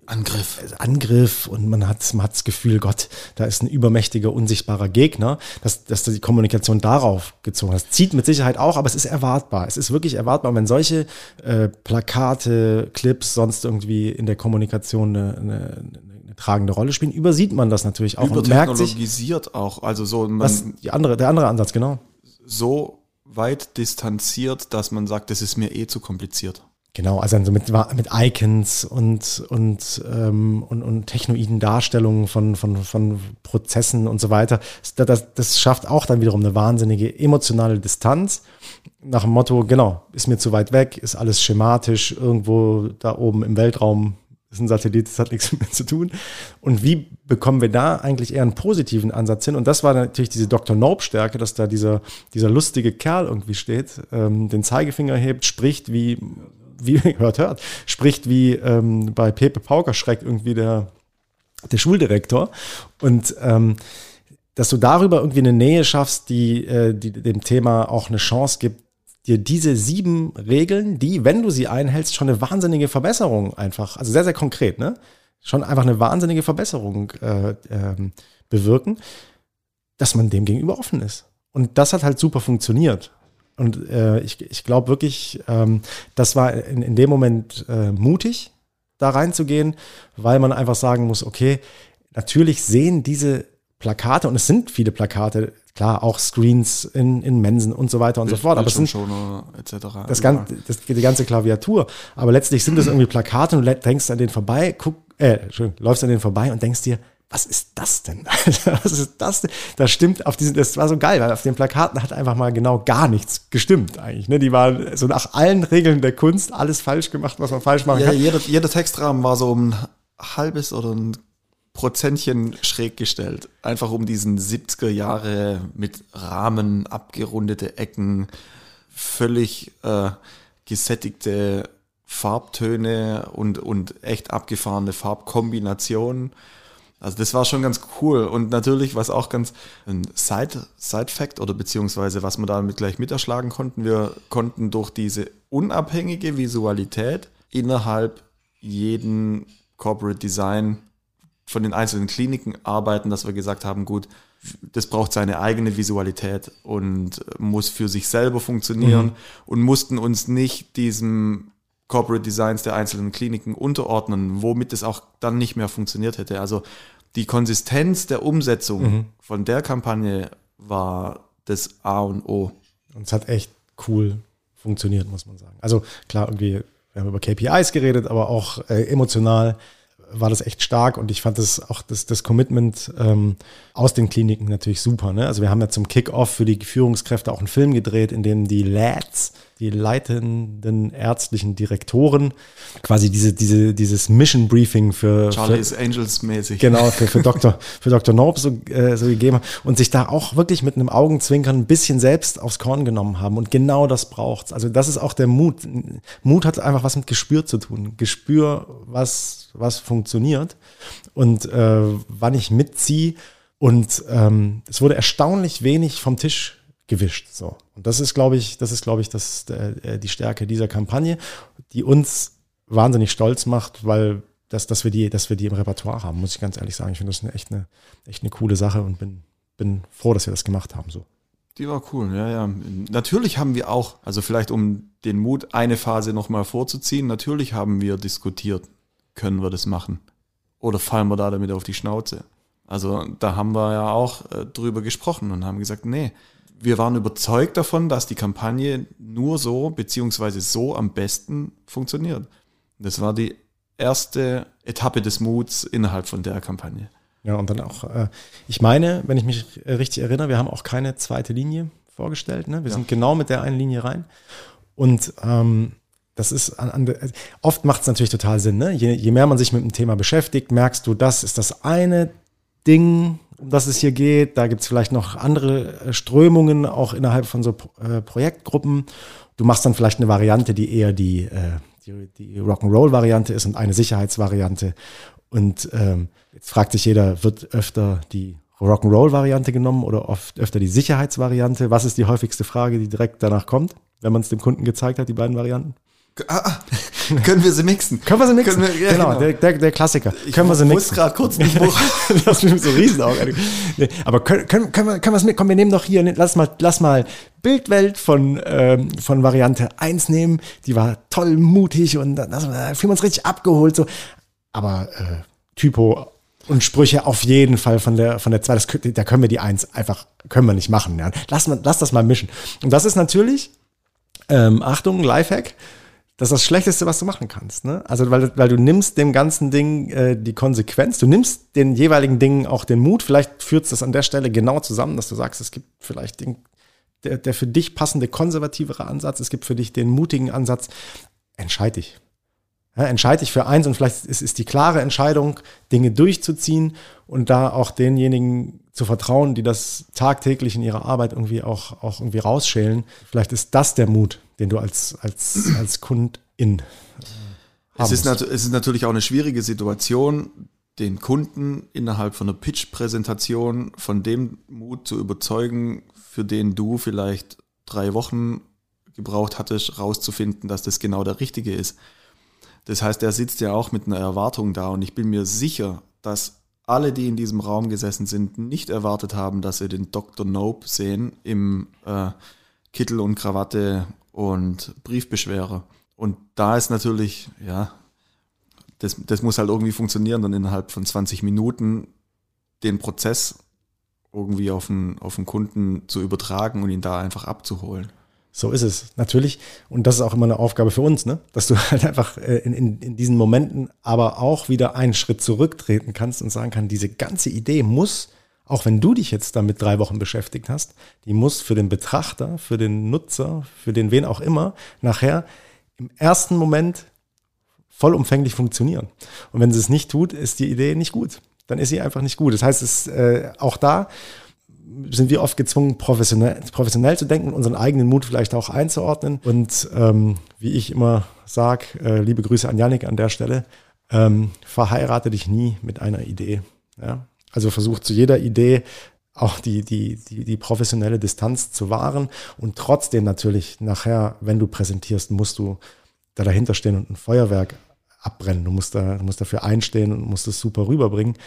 Angriff. Angriff und man hat, man hat das Gefühl, Gott, da ist ein übermächtiger, unsichtbarer Gegner, dass, dass die Kommunikation darauf gezogen hat. Das zieht mit Sicherheit auch, aber es ist erwartbar. Es ist wirklich erwartbar, wenn solche äh, Plakate, Clips sonst irgendwie in der Kommunikation eine, eine, eine tragende Rolle spielen, übersieht man das natürlich auch und merkt sich. auch, also so. Man, was die andere, der andere Ansatz, genau. So weit distanziert, dass man sagt, das ist mir eh zu kompliziert. Genau, also mit, mit Icons und, und, ähm, und, und technoiden Darstellungen von, von, von Prozessen und so weiter. Das, das, das schafft auch dann wiederum eine wahnsinnige emotionale Distanz. Nach dem Motto, genau, ist mir zu weit weg, ist alles schematisch, irgendwo da oben im Weltraum ist ein Satellit, das hat nichts mir zu tun. Und wie bekommen wir da eigentlich eher einen positiven Ansatz hin? Und das war natürlich diese Dr. Nope-Stärke, dass da dieser, dieser lustige Kerl irgendwie steht, ähm, den Zeigefinger hebt, spricht wie wie hört, hört, spricht wie ähm, bei Pepe Paukerschreck irgendwie der, der Schuldirektor. Und ähm, dass du darüber irgendwie eine Nähe schaffst, die, äh, die dem Thema auch eine Chance gibt, dir diese sieben Regeln, die, wenn du sie einhältst, schon eine wahnsinnige Verbesserung einfach, also sehr, sehr konkret, ne? Schon einfach eine wahnsinnige Verbesserung äh, ähm, bewirken, dass man dem gegenüber offen ist. Und das hat halt super funktioniert. Und äh, ich, ich glaube wirklich, ähm, das war in, in dem Moment äh, mutig, da reinzugehen, weil man einfach sagen muss, okay, natürlich sehen diese Plakate, und es sind viele Plakate, klar, auch Screens in, in Mensen und so weiter und Bild, so fort, aber es sind etc. Das ganze, das, die ganze Klaviatur. Aber letztlich sind es irgendwie Plakate und du denkst an den vorbei, guck, äh, läufst an den vorbei und denkst dir, was ist das denn? was ist das denn? Das stimmt auf diesen, das war so geil, weil auf den Plakaten hat einfach mal genau gar nichts gestimmt eigentlich. Ne? Die waren so nach allen Regeln der Kunst alles falsch gemacht, was man falsch machen ja, kann. Jeder, jeder Textrahmen war so um ein halbes oder ein Prozentchen schräg gestellt. Einfach um diesen 70er Jahre mit Rahmen, abgerundete Ecken, völlig äh, gesättigte Farbtöne und, und echt abgefahrene Farbkombinationen. Also das war schon ganz cool. Und natürlich, was auch ganz ein Side, Side oder beziehungsweise was wir damit gleich miterschlagen konnten, wir konnten durch diese unabhängige Visualität innerhalb jeden Corporate Design von den einzelnen Kliniken arbeiten, dass wir gesagt haben, gut, das braucht seine eigene Visualität und muss für sich selber funktionieren mhm. und mussten uns nicht diesem Corporate Designs der einzelnen Kliniken unterordnen, womit es auch dann nicht mehr funktioniert hätte. Also die Konsistenz der Umsetzung mhm. von der Kampagne war das A und O. Und es hat echt cool funktioniert, muss man sagen. Also klar, irgendwie, wir haben über KPIs geredet, aber auch äh, emotional war das echt stark und ich fand das auch das, das Commitment ähm, aus den Kliniken natürlich super. Ne? Also wir haben ja zum Kick-Off für die Führungskräfte auch einen Film gedreht, in dem die Lads die leitenden ärztlichen Direktoren quasi diese, diese, dieses Mission Briefing für Charlie's Angels mäßig. Genau, für, für Dr. für Dr. Nope so, äh, so gegeben und sich da auch wirklich mit einem Augenzwinkern ein bisschen selbst aufs Korn genommen haben. Und genau das braucht's. Also das ist auch der Mut. Mut hat einfach was mit Gespür zu tun. Gespür, was, was funktioniert und äh, wann ich mitziehe. Und ähm, es wurde erstaunlich wenig vom Tisch gewischt. So. Und das ist, glaube ich, das ist, glaube ich, das, äh, die Stärke dieser Kampagne, die uns wahnsinnig stolz macht, weil das, dass wir die, dass wir die im Repertoire haben, muss ich ganz ehrlich sagen. Ich finde das eine echt eine, echt eine coole Sache und bin, bin froh, dass wir das gemacht haben. So. Die war cool, ja, ja. Natürlich haben wir auch, also vielleicht um den Mut eine Phase nochmal vorzuziehen, natürlich haben wir diskutiert, können wir das machen? Oder fallen wir da damit auf die Schnauze? Also da haben wir ja auch äh, drüber gesprochen und haben gesagt, nee, wir waren überzeugt davon, dass die Kampagne nur so beziehungsweise so am besten funktioniert. Das war die erste Etappe des Muts innerhalb von der Kampagne. Ja, und dann auch, äh, ich meine, wenn ich mich richtig erinnere, wir haben auch keine zweite Linie vorgestellt. Ne? Wir ja. sind genau mit der einen Linie rein. Und ähm, das ist an, an, oft macht es natürlich total Sinn. Ne? Je, je mehr man sich mit dem Thema beschäftigt, merkst du, das ist das eine Ding, um das es hier geht. Da gibt es vielleicht noch andere äh, Strömungen, auch innerhalb von so äh, Projektgruppen. Du machst dann vielleicht eine Variante, die eher die, äh, die, die Rock'n'Roll-Variante ist und eine Sicherheitsvariante. Und ähm, jetzt fragt sich jeder, wird öfter die Rock'n'Roll-Variante genommen oder oft öfter die Sicherheitsvariante? Was ist die häufigste Frage, die direkt danach kommt, wenn man es dem Kunden gezeigt hat, die beiden Varianten? Ah, ah, können wir sie mixen? Können wir sie mixen? Wir, ja, genau, genau, Der, der, der Klassiker. Ich können wir sie mixen? Ich muss gerade kurz nicht hoch. Lass mich so Riesenaugen. Nee, aber können, können, können wir, können wir es mit? Komm, wir nehmen doch hier, lass mal, lass mal Bildwelt von, ähm, von Variante 1 nehmen. Die war toll, mutig und da fühlen wir uns richtig abgeholt. So. Aber äh, Typo und Sprüche auf jeden Fall von der von der 2, das, da können wir die 1 einfach, können wir nicht machen. Ja. Lass, lass das mal mischen. Und das ist natürlich, ähm, Achtung, Lifehack, das ist das Schlechteste, was du machen kannst. Ne? Also, weil, weil du nimmst dem ganzen Ding äh, die Konsequenz, du nimmst den jeweiligen Dingen auch den Mut. Vielleicht führt es das an der Stelle genau zusammen, dass du sagst, es gibt vielleicht den, der, der für dich passende konservativere Ansatz, es gibt für dich den mutigen Ansatz. Entscheid dich. Ja, entscheide dich für eins und vielleicht ist, ist die klare Entscheidung, Dinge durchzuziehen und da auch denjenigen zu vertrauen, die das tagtäglich in ihrer Arbeit irgendwie auch, auch irgendwie rausschälen. Vielleicht ist das der Mut, den du als, als, als Kundin äh, es ist, es ist natürlich auch eine schwierige Situation, den Kunden innerhalb von einer Pitch-Präsentation von dem Mut zu überzeugen, für den du vielleicht drei Wochen gebraucht hattest, rauszufinden, dass das genau der richtige ist. Das heißt, er sitzt ja auch mit einer Erwartung da und ich bin mir sicher, dass alle, die in diesem Raum gesessen sind, nicht erwartet haben, dass sie den Dr. Nope sehen im äh, Kittel und Krawatte und Briefbeschwerer. Und da ist natürlich, ja, das, das muss halt irgendwie funktionieren, dann innerhalb von 20 Minuten den Prozess irgendwie auf den, auf den Kunden zu übertragen und ihn da einfach abzuholen. So ist es, natürlich. Und das ist auch immer eine Aufgabe für uns, ne? dass du halt einfach äh, in, in, in diesen Momenten aber auch wieder einen Schritt zurücktreten kannst und sagen kann, diese ganze Idee muss, auch wenn du dich jetzt damit drei Wochen beschäftigt hast, die muss für den Betrachter, für den Nutzer, für den wen auch immer, nachher im ersten Moment vollumfänglich funktionieren. Und wenn sie es nicht tut, ist die Idee nicht gut. Dann ist sie einfach nicht gut. Das heißt, es äh, auch da sind wir oft gezwungen, professionell, professionell zu denken, unseren eigenen Mut vielleicht auch einzuordnen. Und ähm, wie ich immer sage, äh, liebe Grüße an Yannick an der Stelle, ähm, verheirate dich nie mit einer Idee. Ja? Also versuch zu jeder Idee auch die, die, die, die professionelle Distanz zu wahren und trotzdem natürlich nachher, wenn du präsentierst, musst du da dahinter stehen und ein Feuerwerk abbrennen. Du musst, da, du musst dafür einstehen und musst es super rüberbringen.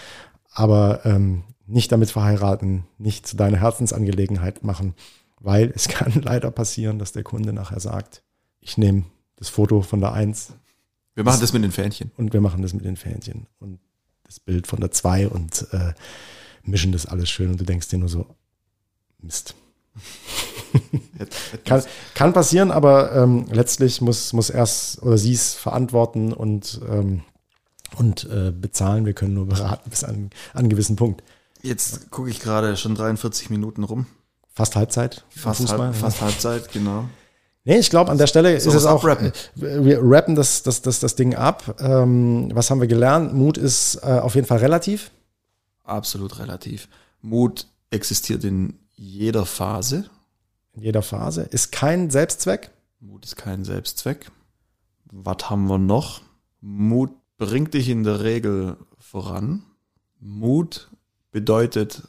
Aber ähm, nicht damit verheiraten, nicht zu deiner Herzensangelegenheit machen, weil es kann leider passieren, dass der Kunde nachher sagt, ich nehme das Foto von der Eins. Wir machen das, das mit den Fähnchen. Und wir machen das mit den Fähnchen. Und das Bild von der Zwei und äh, mischen das alles schön und du denkst dir nur so, Mist. kann, kann passieren, aber ähm, letztlich muss, muss erst oder sie es verantworten und, ähm, und äh, bezahlen. Wir können nur beraten bis an, an einen gewissen Punkt. Jetzt gucke ich gerade schon 43 Minuten rum. Fast Halbzeit. Fast, halb, fast Halbzeit, genau. Nee, ich glaube, an der Stelle so ist es auch, abrappen. Äh, wir rappen das, das, das, das Ding ab. Ähm, was haben wir gelernt? Mut ist äh, auf jeden Fall relativ. Absolut relativ. Mut existiert in jeder Phase. In jeder Phase. Ist kein Selbstzweck. Mut ist kein Selbstzweck. Was haben wir noch? Mut bringt dich in der Regel voran. Mut bedeutet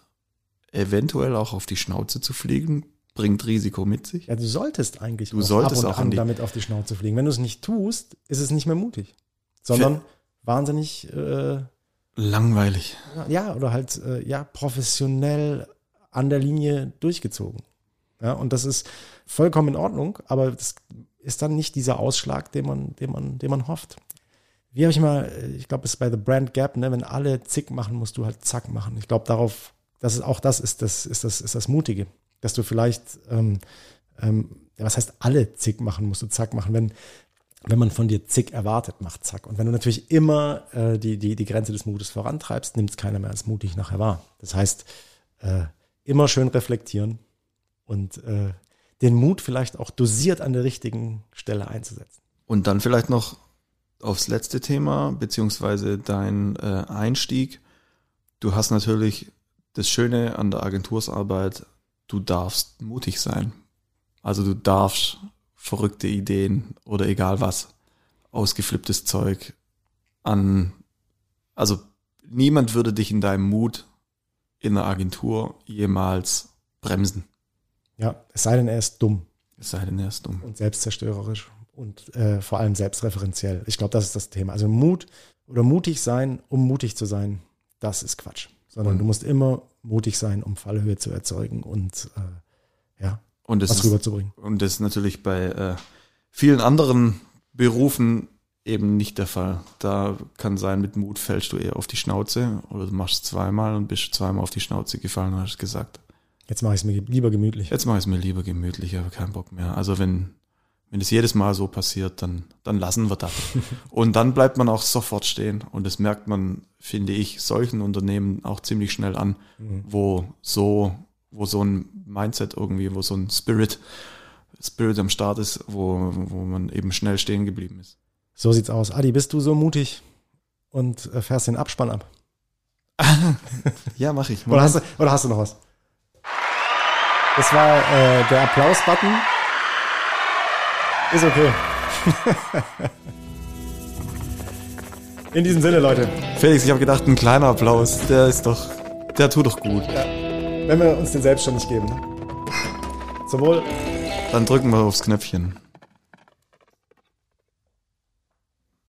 eventuell auch auf die Schnauze zu fliegen, bringt Risiko mit sich. Ja, du solltest eigentlich du solltest ab und auch an damit auf die Schnauze fliegen. Wenn du es nicht tust, ist es nicht mehr mutig, sondern wahnsinnig äh, langweilig. Ja, oder halt äh, ja professionell an der Linie durchgezogen. Ja, und das ist vollkommen in Ordnung, aber das ist dann nicht dieser Ausschlag, den man, den man, den man hofft wie habe ich mal, ich glaube, es ist bei The Brand Gap, ne, wenn alle zick machen, musst du halt zack machen. Ich glaube, darauf, das ist auch das ist das, ist das, ist das Mutige, dass du vielleicht, ähm, ähm, was heißt alle zick machen, musst du zack machen, wenn, wenn man von dir zick erwartet, macht zack. Und wenn du natürlich immer äh, die, die, die Grenze des Mutes vorantreibst, nimmt es keiner mehr als mutig nachher wahr. Das heißt, äh, immer schön reflektieren und äh, den Mut vielleicht auch dosiert an der richtigen Stelle einzusetzen. Und dann vielleicht noch aufs letzte Thema, beziehungsweise dein äh, Einstieg. Du hast natürlich das Schöne an der Agentursarbeit, du darfst mutig sein. Also du darfst verrückte Ideen oder egal was, ausgeflipptes Zeug an, also niemand würde dich in deinem Mut in der Agentur jemals bremsen. Ja, es sei denn, er ist dumm. Es sei denn, er ist dumm. Und selbstzerstörerisch und äh, vor allem selbstreferenziell. Ich glaube, das ist das Thema. Also Mut oder mutig sein, um mutig zu sein, das ist Quatsch. Sondern und du musst immer mutig sein, um Fallhöhe zu erzeugen und äh, ja, und was ist, rüberzubringen. Und das ist natürlich bei äh, vielen anderen Berufen eben nicht der Fall. Da kann sein, mit Mut fällst du eher auf die Schnauze oder du machst zweimal und bist zweimal auf die Schnauze gefallen und hast gesagt. Jetzt mache ich es mir lieber gemütlich. Jetzt mache ich es mir lieber gemütlich, aber keinen Bock mehr. Also wenn wenn es jedes Mal so passiert, dann, dann lassen wir das. und dann bleibt man auch sofort stehen. Und das merkt man, finde ich, solchen Unternehmen auch ziemlich schnell an, mhm. wo so, wo so ein Mindset irgendwie, wo so ein Spirit, Spirit am Start ist, wo, wo man eben schnell stehen geblieben ist. So sieht's aus. Adi, bist du so mutig und äh, fährst den Abspann ab? ja, mach ich. Oder hast, du, oder hast du noch was? Das war äh, der Applaus-Button. Ist okay. In diesem Sinne, Leute. Felix, ich habe gedacht, ein kleiner Applaus, der ist doch, der tut doch gut. Ja. Wenn wir uns den selbst schon nicht geben. Ne? Sowohl. Dann drücken wir aufs Knöpfchen.